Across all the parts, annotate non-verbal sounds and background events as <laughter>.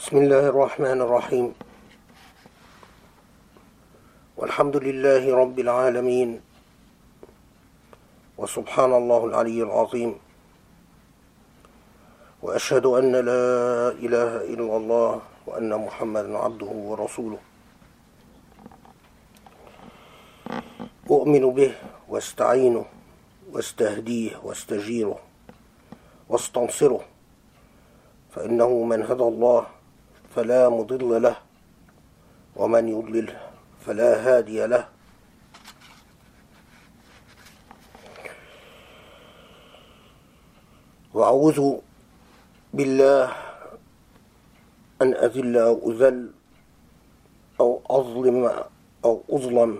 بسم الله الرحمن الرحيم. والحمد لله رب العالمين. وسبحان الله العلي العظيم. وأشهد أن لا إله إلا الله وأن محمدا عبده ورسوله. أؤمن به وأستعينه وأستهديه وأستجيره وأستنصره. فإنه من هدى الله فلا مضل له ومن يضلل فلا هادي له. وأعوذ بالله أن أذل أو أذل أو أظلم أو أظلم.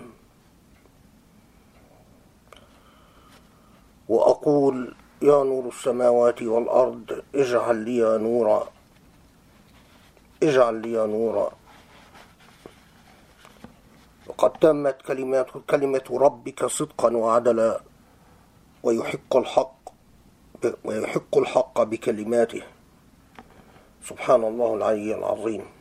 وأقول يا نور السماوات والأرض اجعل لي نورا. اجعل لي نورا. وقد تمت كلمات كلمة ربك صدقا وعدلا ويحق الحق ويحق الحق بكلماته. سبحان الله العلي العظيم.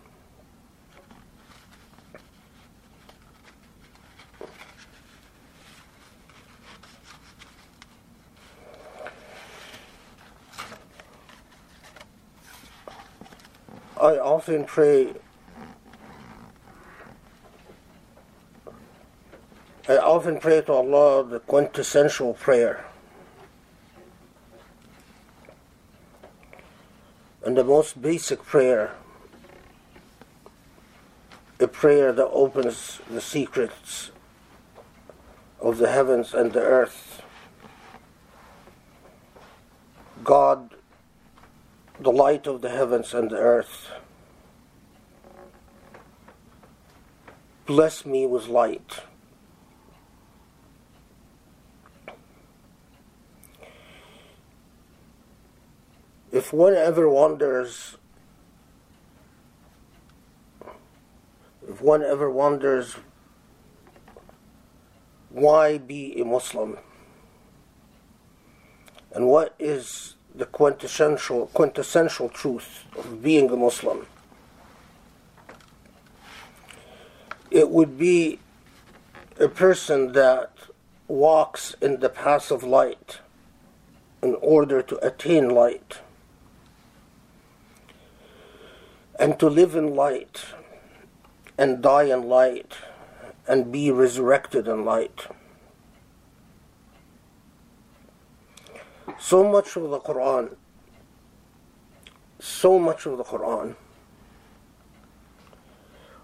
Often pray I often pray to Allah the quintessential prayer. And the most basic prayer, a prayer that opens the secrets of the heavens and the earth. God, the light of the heavens and the earth, bless me with light. if one ever wonders if one ever wonders why be a Muslim and what is the quintessential quintessential truth of being a Muslim it would be a person that walks in the path of light in order to attain light and to live in light and die in light and be resurrected in light. So much of the Quran, so much of the Quran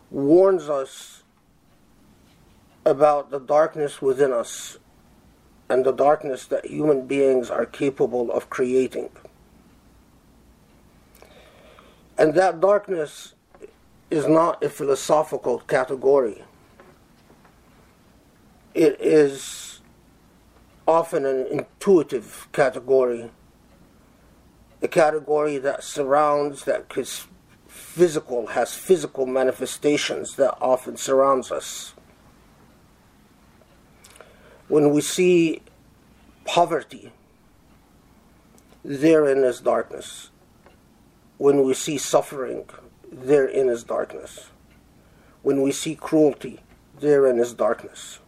warns us about the darkness within us and the darkness that human beings are capable of creating. And that darkness is not a philosophical category. It is often an intuitive category, a category that surrounds, that is physical, has physical manifestations that often surrounds us. When we see poverty, therein is darkness when we see suffering, therein is darkness. When we see cruelty, therein is darkness.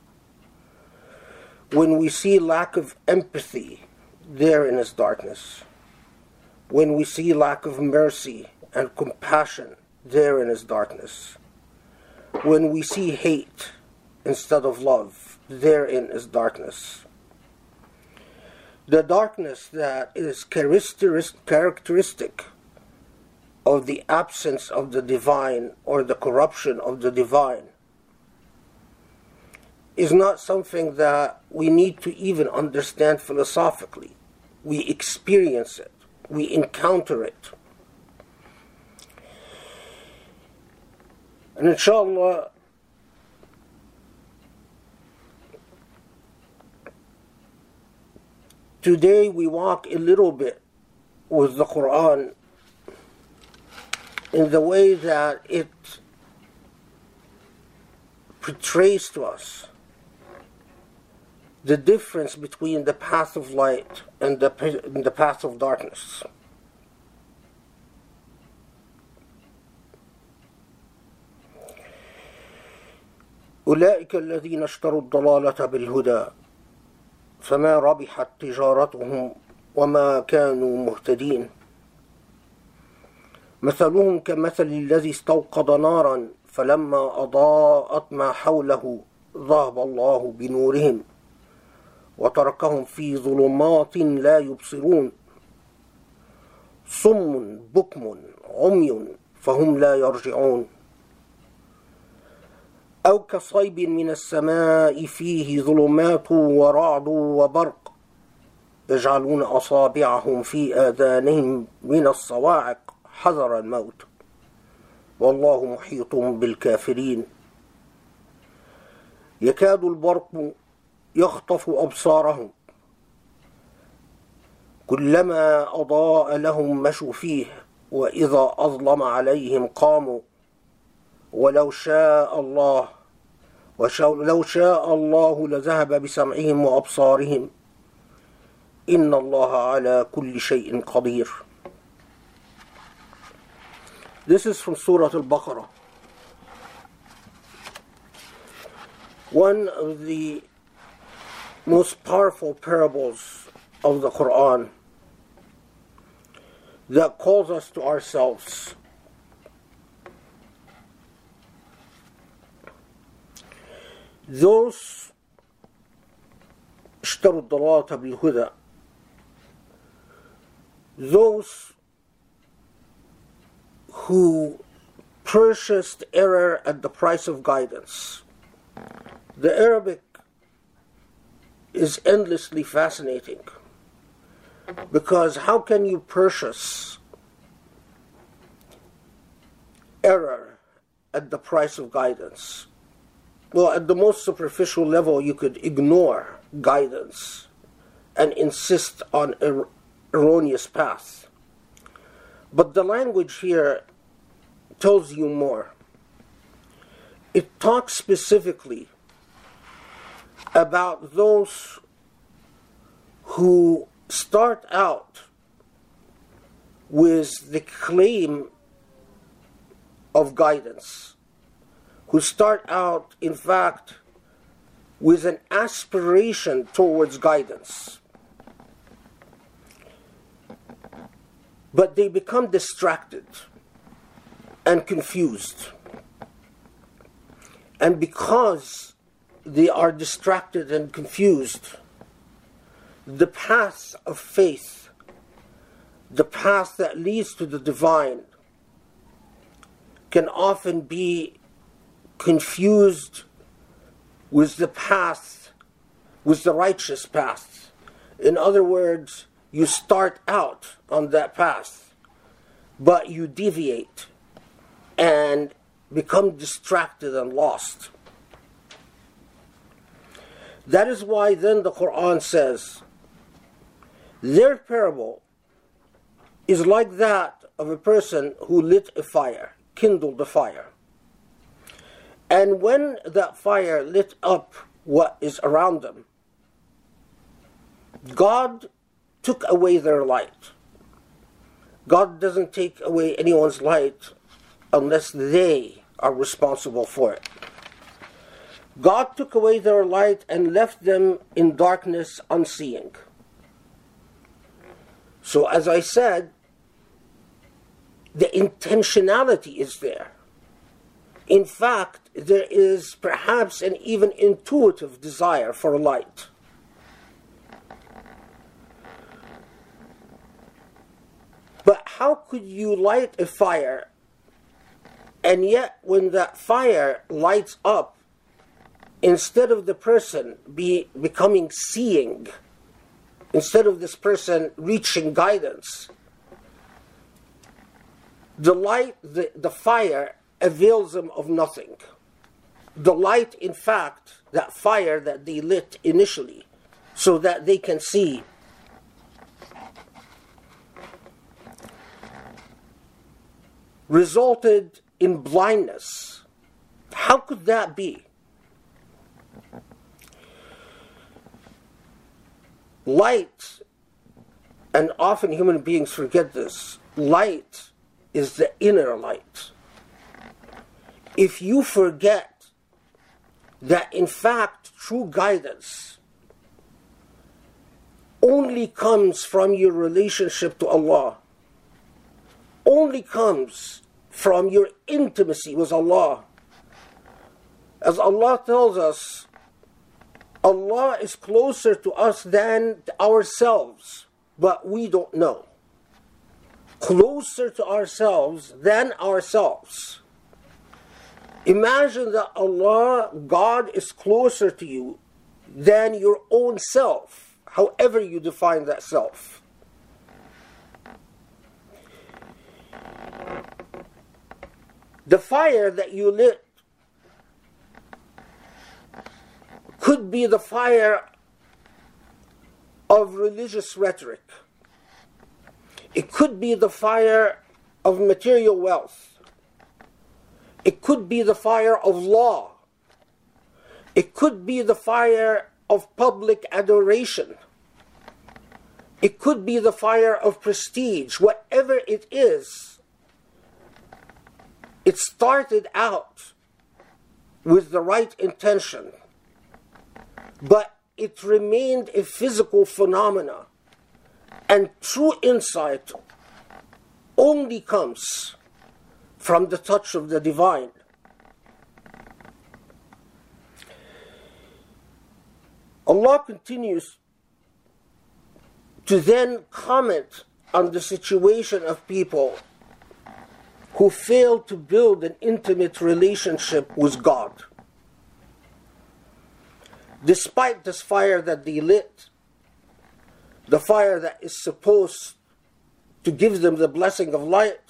When we see lack of empathy, therein is darkness. When we see lack of mercy and compassion, therein is darkness. When we see hate instead of love, therein is darkness. The darkness that is characteristic of the absence of the divine or the corruption of the divine is not something that we need to even understand philosophically. We experience it, we encounter it. And inshallah, Today we walk a little bit with the Quran in the way that it portrays to us the difference between the path of light and the, and the path of darkness. أولئك الذين اشتروا الضلالة بالهدى فما ربحت تجارتهم وما كانوا مهتدين. مثلهم كمثل الذي استوقد نارا فلما أضاءت ما حوله ذهب الله بنورهم وتركهم في ظلمات لا يبصرون. صم بكم عمي فهم لا يرجعون. أو كصيب من السماء فيه ظلمات ورعد وبرق. يجعلون أصابعهم في آذانهم من الصواعق حذر الموت. والله محيط بالكافرين. يكاد البرق يخطف أبصارهم. كلما أضاء لهم مشوا فيه وإذا أظلم عليهم قاموا. ولو شاء الله ولو شاء الله لذهب بسمعهم وأبصارهم إن الله على كل شيء قدير This is from Surah Al-Baqarah. One of the most powerful parables of the Quran that calls us to ourselves. Those اشتروا الضلالة بالهدى those who purchased error at the price of guidance. The Arabic is endlessly fascinating because how can you purchase error at the price of guidance? Well, at the most superficial level, you could ignore guidance and insist on er- erroneous path. But the language here tells you more. It talks specifically about those who start out with the claim of guidance, who start out, in fact, with an aspiration towards guidance. But they become distracted and confused. And because they are distracted and confused, the path of faith, the path that leads to the divine, can often be confused with the path, with the righteous path. In other words, you start out on that path, but you deviate and become distracted and lost. That is why then the Quran says, their parable is like that of a person who lit a fire, kindled a fire. And when that fire lit up what is around them, God took away their light. God doesn't take away anyone's light unless they are responsible for it. God took away their light and left them in darkness unseeing. So, as I said, the intentionality is there. In fact, there is perhaps an even intuitive desire for light. But how could you light a fire and yet when that fire lights up, instead of the person be becoming seeing, instead of this person reaching guidance, the light, the, the fire avails them of nothing. The light, in fact, that fire that they lit initially, so that they can see, resulted in blindness. How could that be? Light, and often human beings forget this, light is the inner light. If you forget that in fact true guidance only comes from your relationship to Allah, only comes from your intimacy with Allah. As Allah tells us, Allah is closer to us than ourselves, but we don't know. Closer to ourselves than ourselves. Imagine that Allah, God, is closer to you than your own self, however you define that self. The fire that you lit could be the fire of religious rhetoric. It could be the fire of material wealth. It could be the fire of law. It could be the fire of public adoration. It could be the fire of prestige. Whatever it is, it started out with the right intention, but it remained a physical phenomena. And true insight only comes from the touch of the divine. Allah continues to then comment on the situation of people who fail to build an intimate relationship with God. Despite this fire that they lit, the fire that is supposed to give them the blessing of light,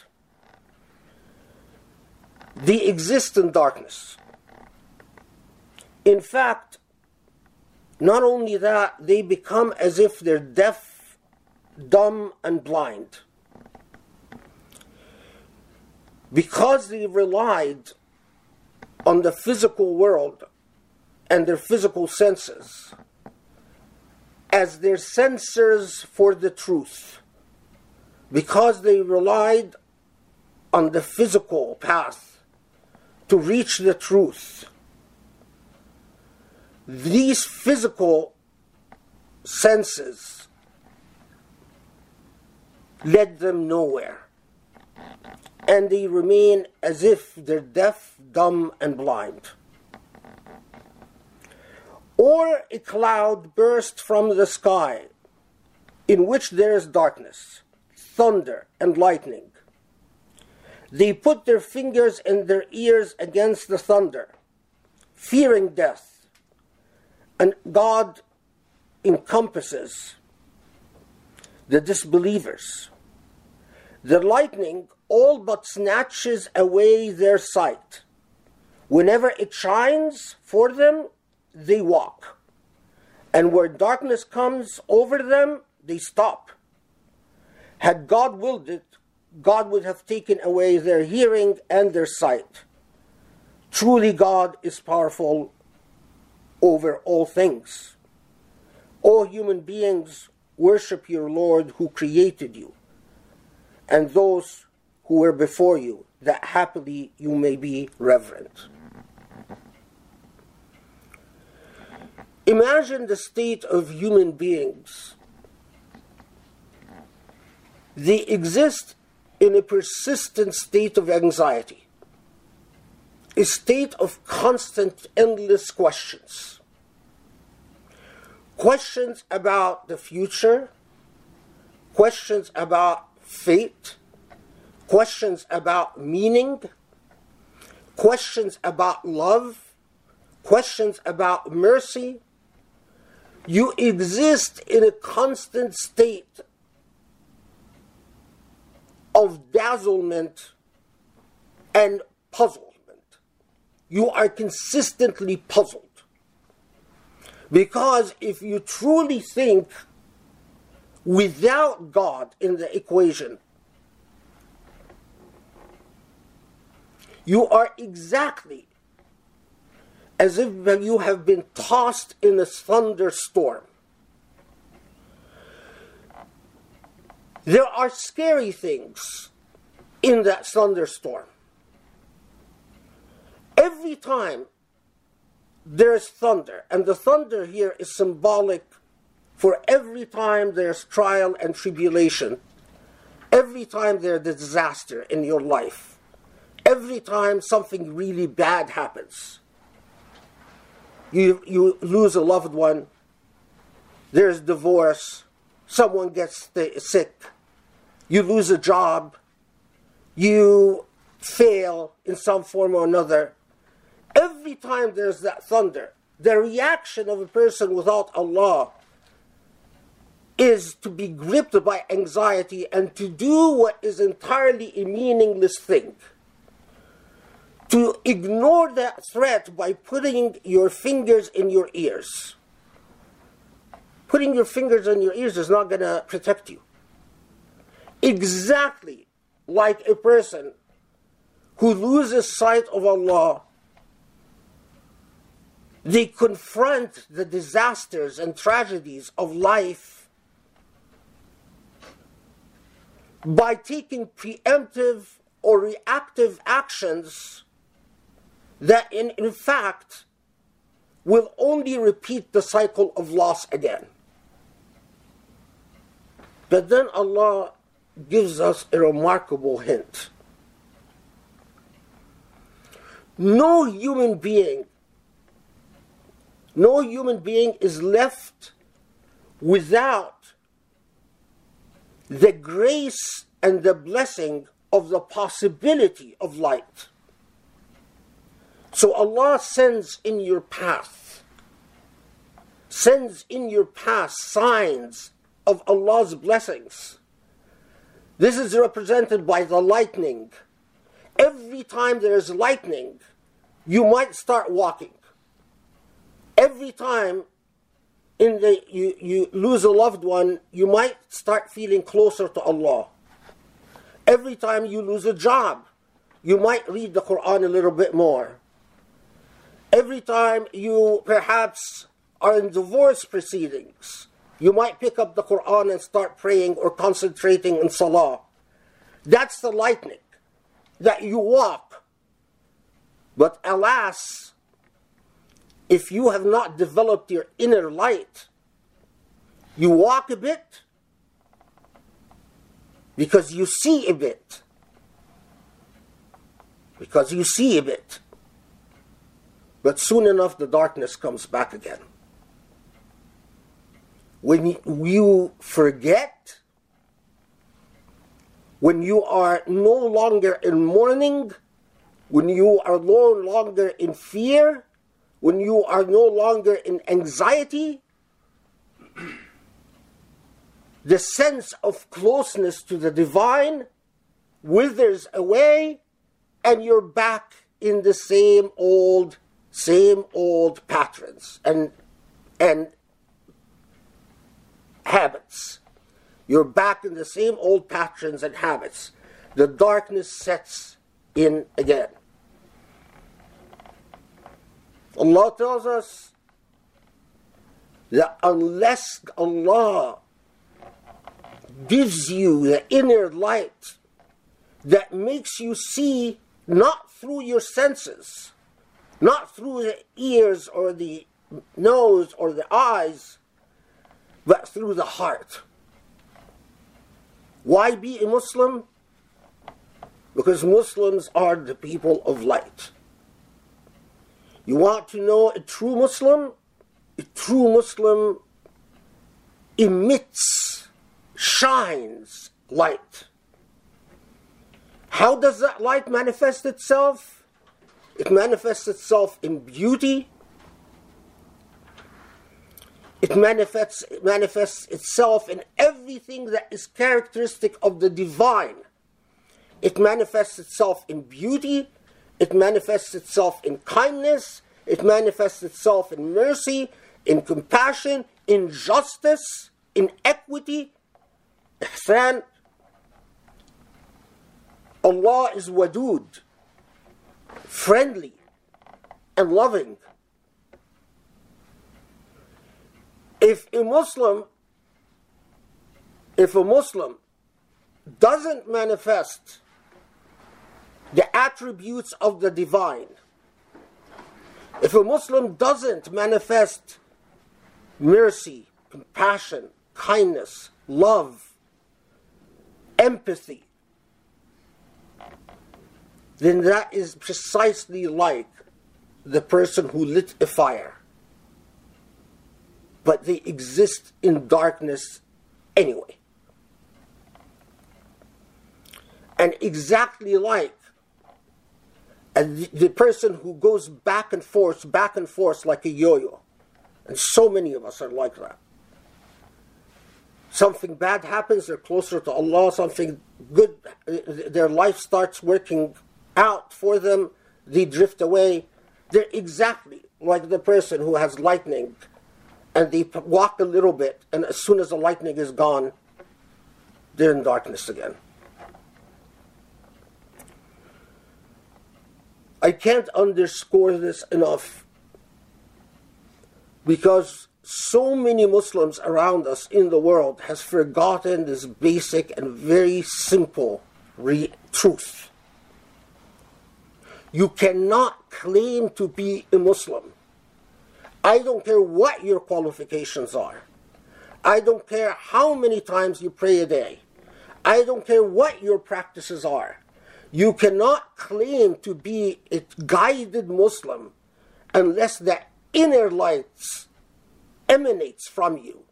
they exist in darkness. In fact, not only that, they become as if they're deaf, dumb, and blind. Because they relied on the physical world and their physical senses as their sensors for the truth, because they relied on the physical path to reach the truth. These physical senses led them nowhere, and they remain as if they're deaf, dumb, and blind. Or a cloud burst from the sky, in which there is darkness, thunder, and lightning. They put their fingers and their ears against the thunder, fearing death. And God encompasses the disbelievers. The lightning all but snatches away their sight. Whenever it shines for them, they walk. And where darkness comes over them, they stop. Had God willed it, God would have taken away their hearing and their sight. Truly, God is powerful over all things. All human beings worship your Lord who created you, and those who were before you, that happily you may be reverent. Imagine the state of human beings. They exist in a persistent state of anxiety, a state of constant, endless questions. Questions about the future, questions about fate, questions about meaning, questions about love, questions about mercy, you exist in a constant state of dazzlement and puzzlement. You are consistently puzzled. Because if you truly think without God in the equation, you are exactly as if you have been tossed in a thunderstorm. There are scary things in that thunderstorm. Every time there's thunder, and the thunder here is symbolic for every time there's trial and tribulation, every time there's disaster in your life, every time something really bad happens. You, you lose a loved one, there's divorce, someone gets sick, you lose a job, you fail in some form or another. Every time there's that thunder, the reaction of a person without Allah is to be gripped by anxiety and to do what is entirely a meaningless thing. To ignore that threat by putting your fingers in your ears. Putting your fingers in your ears is not going to protect you. Exactly like a person who loses sight of Allah, they confront the disasters and tragedies of life by taking preemptive or reactive actions that, in, in fact, will only repeat the cycle of loss again. But then Allah gives us a remarkable hint. No human being, no human being is left without the grace and the blessing of the possibility of light. So Allah sends in your path, sends in your path signs of Allah's blessings. This is represented by the lightning every time there is lightning, you might start walking. Every time in the you, you lose a loved one, you might start feeling closer to Allah. Every time you lose a job, you might read the Quran a little bit more. Every time you perhaps are in divorce proceedings, you might pick up the Quran and start praying or concentrating in Salah. That's the lightning that you walk. But alas, if you have not developed your inner light, you walk a bit because you see a bit. Because you see a bit. But soon enough, the darkness comes back again. When you forget when you are no longer in mourning, when you are no longer in fear, when you are no longer in anxiety, <clears throat> the sense of closeness to the divine withers away, and you're back in the same old, same old patterns. And and habits. You're back in the same old patterns and habits. The darkness sets in again. Allah tells us that unless Allah gives you the inner light that makes you see not through your senses, not through the ears or the nose or the eyes, but through the heart. Why be a Muslim? Because Muslims are the people of light. You want to know a true Muslim? A true Muslim emits, shines light. How does that light manifest itself? It manifests itself in beauty, it manifests, it manifests itself in everything that is characteristic of the divine. It manifests itself in beauty, it manifests itself in kindness, it manifests itself in mercy, in compassion, in justice, in equity. Ihsan. Allah is wadud, friendly and loving. If a Muslim, if a Muslim doesn't manifest the attributes of the divine, If a Muslim doesn't manifest mercy, compassion, kindness, love, empathy, then that is precisely like the person who lit a fire. But they exist in darkness anyway. And exactly like and the, the person who goes back and forth, back and forth like a yo yo. And so many of us are like that. Something bad happens, they're closer to Allah, something good, their life starts working out for them, they drift away. They're exactly like the person who has lightning and they walk a little bit, and as soon as the lightning is gone, they're in darkness again. I can't underscore this enough because so many Muslims around us in the world has forgotten this basic and very simple re- truth. You cannot claim to be a Muslim. I don't care what your qualifications are. I don't care how many times you pray a day. I don't care what your practices are. You cannot claim to be a guided Muslim unless the inner light emanates from you.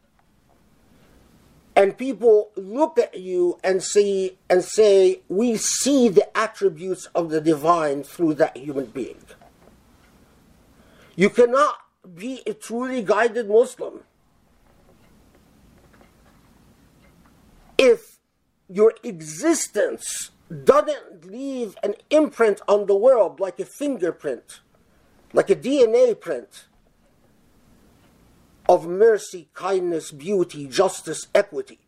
And people look at you and see and say, we see the attributes of the divine through that human being. You cannot be a truly guided Muslim if your existence doesn't leave an imprint on the world like a fingerprint, like a DNA print of mercy, kindness, beauty, justice, equity.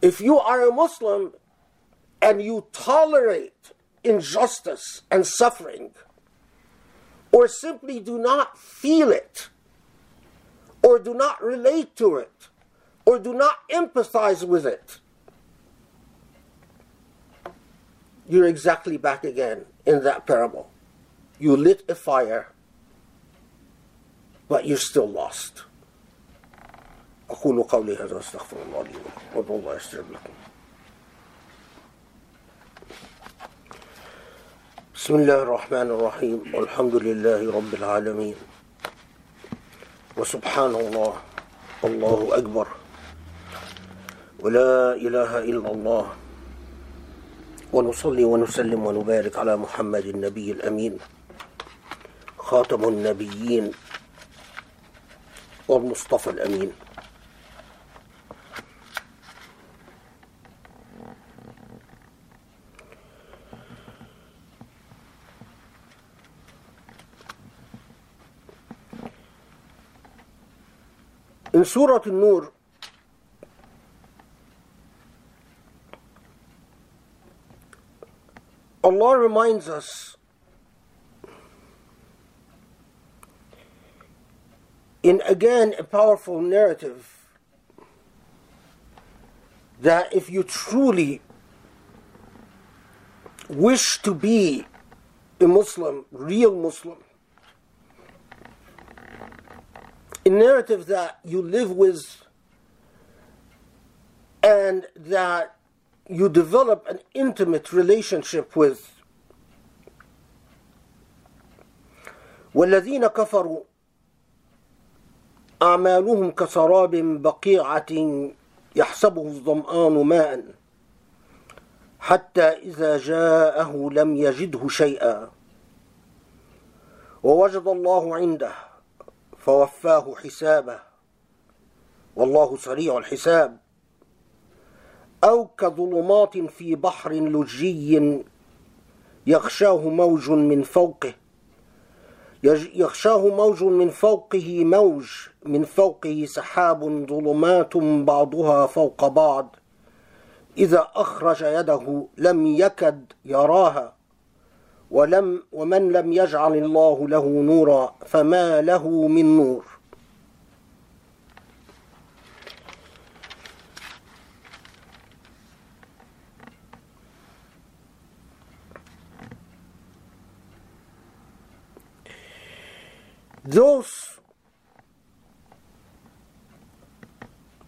If you are a Muslim and you tolerate injustice and suffering, or simply do not feel it, or do not relate to it, or do not empathize with it, you're exactly back again in that parable. You lit a fire, but you're still lost. أقول قولي هذا أستغفر الله لي ولكم وأدعو الله يستجب لكم. بسم الله الرحمن الرحيم. والحمد لله رب العالمين. وسبحان الله. الله أكبر. ولا إله إلا الله. ونصلي ونسلم ونبارك على محمد النبي الأمين. خاتم النبيين. والمصطفى الأمين. Surah An-Nur Allah reminds us in again a powerful narrative that if you truly wish to be a Muslim, real Muslim, a narrative that you live with and that you develop an intimate relationship with. والذين كفروا أعمالهم كسراب بقيعة يحسبه الظمآن ماء حتى إذا جاءه لم يجده شيئا. ووجد الله عنده فوفاه حسابه. والله سريع الحساب. أو كظلمات في بحر لجي يغشاه موج من فوقه. يغشاه موج من فوقه موج من فوقه سحاب ظلمات بعضها فوق بعض. إذا أخرج يده لم يكد يراها. ولم ومن لم يجعل الله له نورا فما له من نور. Those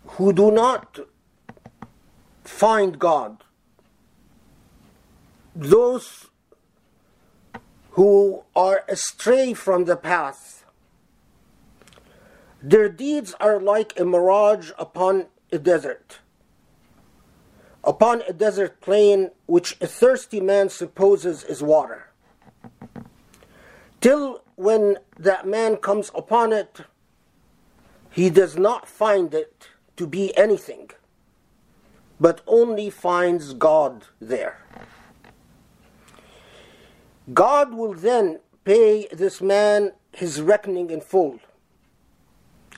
who do not find God, those who are astray from the path, their deeds are like a mirage upon a desert, upon a desert plain which a thirsty man supposes is water. Till when that man comes upon it, he does not find it to be anything, but only finds God there. God will then pay this man his reckoning in full,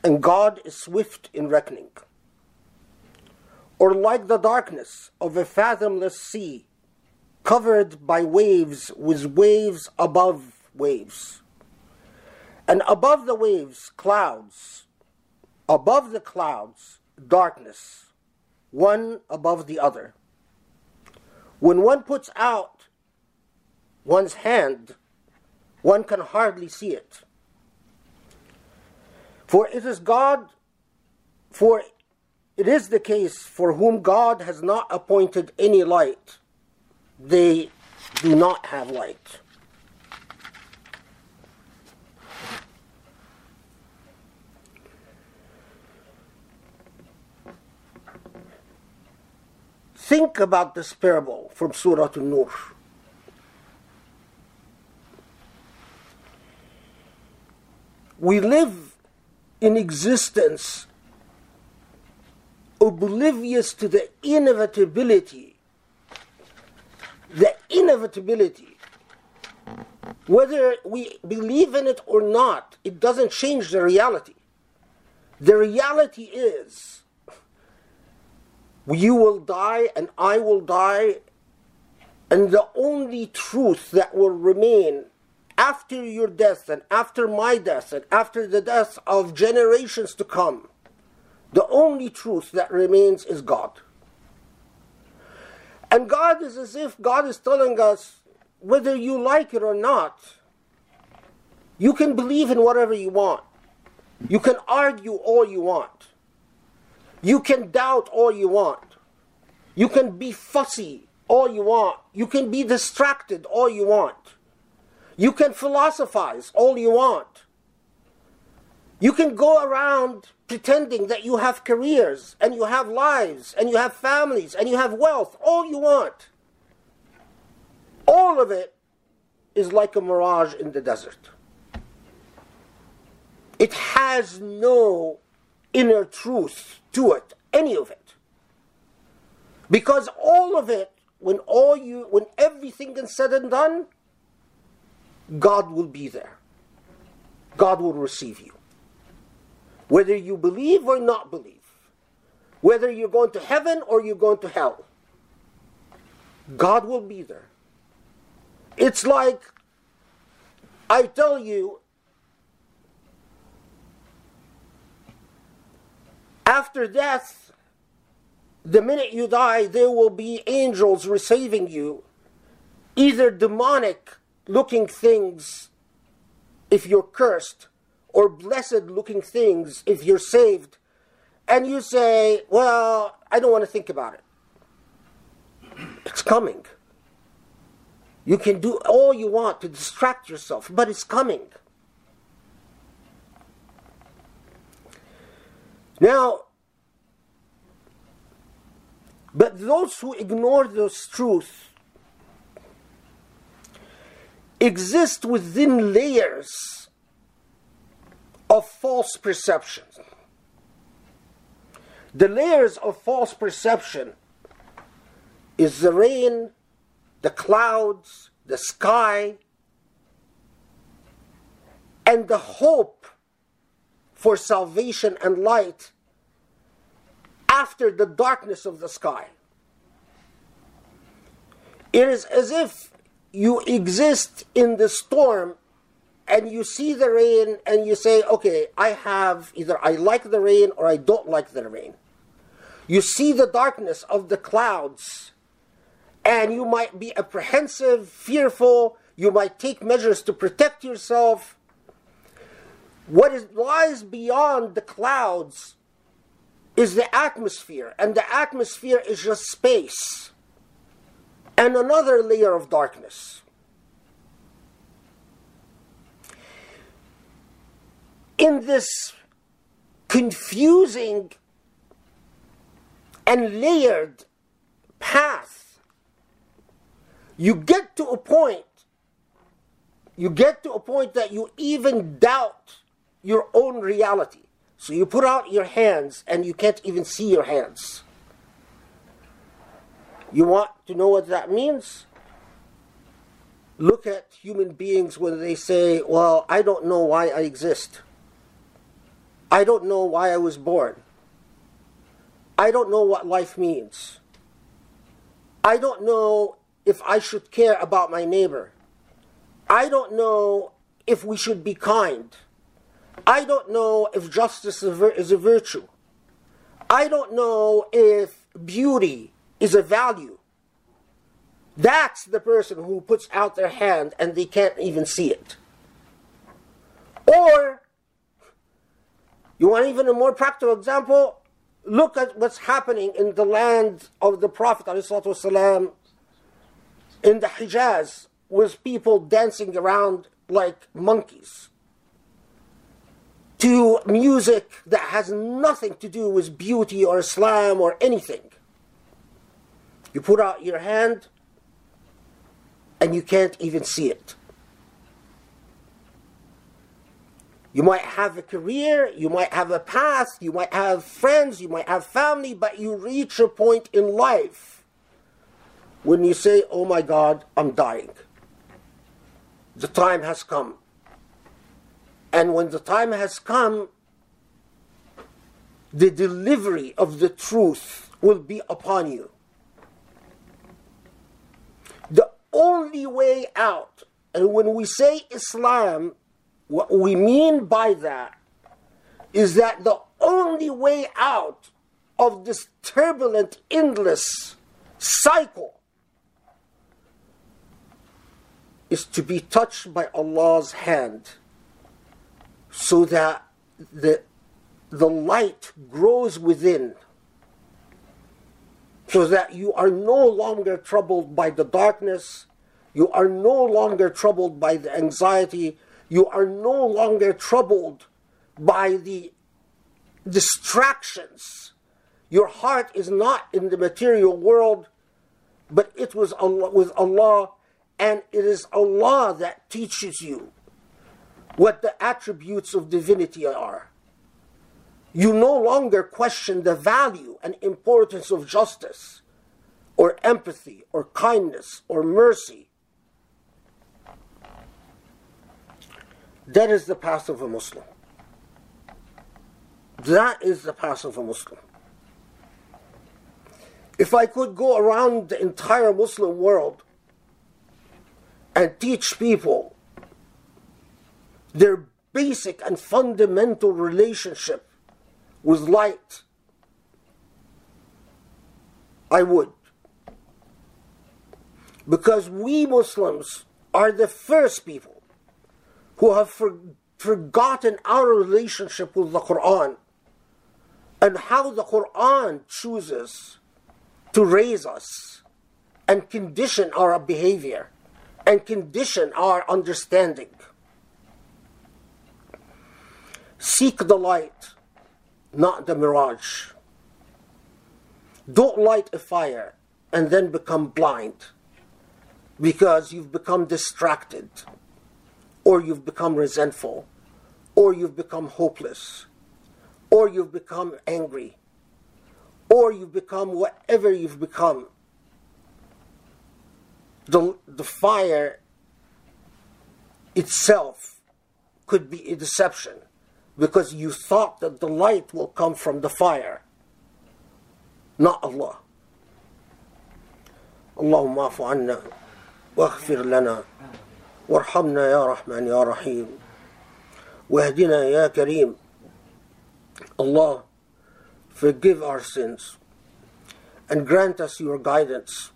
and God is swift in reckoning. Or like the darkness of a fathomless sea, covered by waves with waves above waves. And above the waves, clouds. Above the clouds, darkness, one above the other. When one puts out one's hand, one can hardly see it. For it is God, for it is the case for whom God has not appointed any light, they do not have light. Think about this parable from Surah An-Nur. We live in existence oblivious to the inevitability, the inevitability. Whether we believe in it or not, it doesn't change the reality. The reality is you will die and I will die, and the only truth that will remain after your death and after my death and after the death of generations to come, the only truth that remains is God. And God is as if God is telling us, whether you like it or not, you can believe in whatever you want. You can argue all you want. You can doubt all you want. You can be fussy all you want. You can be distracted all you want. You can philosophize all you want. You can go around pretending that you have careers and you have lives and you have families and you have wealth, all you want. All of it is like a mirage in the desert. It has no inner truth to it, any of it. Because all of it, when all you when everything is said and done, God will be there. God will receive you. Whether you believe or not believe. Whether you're going to heaven or you're going to hell. God will be there. It's like I tell you after death the minute you die, there will be angels receiving you, either demonic looking things if you're cursed, or blessed looking things if you're saved. And you say, Well, I don't want to think about it. It's coming. You can do all you want to distract yourself, but it's coming. Now, but those who ignore this truth exist within layers of false perceptions. The layers of false perception is the rain, the clouds, the sky, and the hope for salvation and light after the darkness of the sky. It is as if you exist in the storm and you see the rain and you say, okay, I have either I like the rain or I don't like the rain. You see the darkness of the clouds and you might be apprehensive, fearful, you might take measures to protect yourself. What is, lies beyond the clouds is the atmosphere, and the atmosphere is just space and another layer of darkness. In this confusing and layered path, you get to a point, you get to a point that you even doubt your own reality. So you put out your hands and you can't even see your hands. You want to know what that means? Look at human beings when they say, Well, I don't know why I exist. I don't know why I was born. I don't know what life means. I don't know if I should care about my neighbor. I don't know if we should be kind. I don't know if justice is a virtue. I don't know if beauty is a value. That's the person who puts out their hand and they can't even see it. Or, you want even a more practical example? Look at what's happening in the land of the Prophet والسلام, in the Hijaz with people dancing around like monkeys to music that has nothing to do with beauty or Islam or anything. You put out your hand and you can't even see it. You might have a career, you might have a path, you might have friends, you might have family, but you reach a point in life when you say, Oh my God, I'm dying. The time has come. And when the time has come, the delivery of the truth will be upon you. The only way out, and when we say Islam, what we mean by that is that the only way out of this turbulent, endless cycle is to be touched by Allah's hand so that the, the light grows within so that you are no longer troubled by the darkness, you are no longer troubled by the anxiety, you are no longer troubled by the distractions. Your heart is not in the material world, but it was Allah, with Allah, and it is Allah that teaches you what the attributes of divinity are. You no longer question the value and importance of justice, or empathy, or kindness, or mercy. That is the path of a Muslim. That is the path of a Muslim. If I could go around the entire Muslim world and teach people their basic and fundamental relationship with light, I would. Because we Muslims are the first people who have for, forgotten our relationship with the Quran and how the Quran chooses to raise us and condition our behavior and condition our understanding. Seek the light, not the mirage. Don't light a fire and then become blind because you've become distracted, or you've become resentful, or you've become hopeless, or you've become angry, or you've become whatever you've become. The, the fire itself could be a deception because you thought that the light will come from the fire, not Allah. اللهم اعف عنا واغفر لنا وارحمنا يا رحمن يا رحيم واهدنا يا كريم Allah forgive our sins and grant us your guidance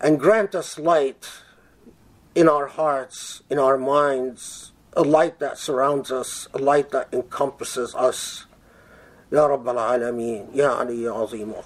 and grant us light in our hearts, in our minds, a light that surrounds us, a light that encompasses us. Ya Rabbal Alameen, Ya Ali, Ya Azim, wa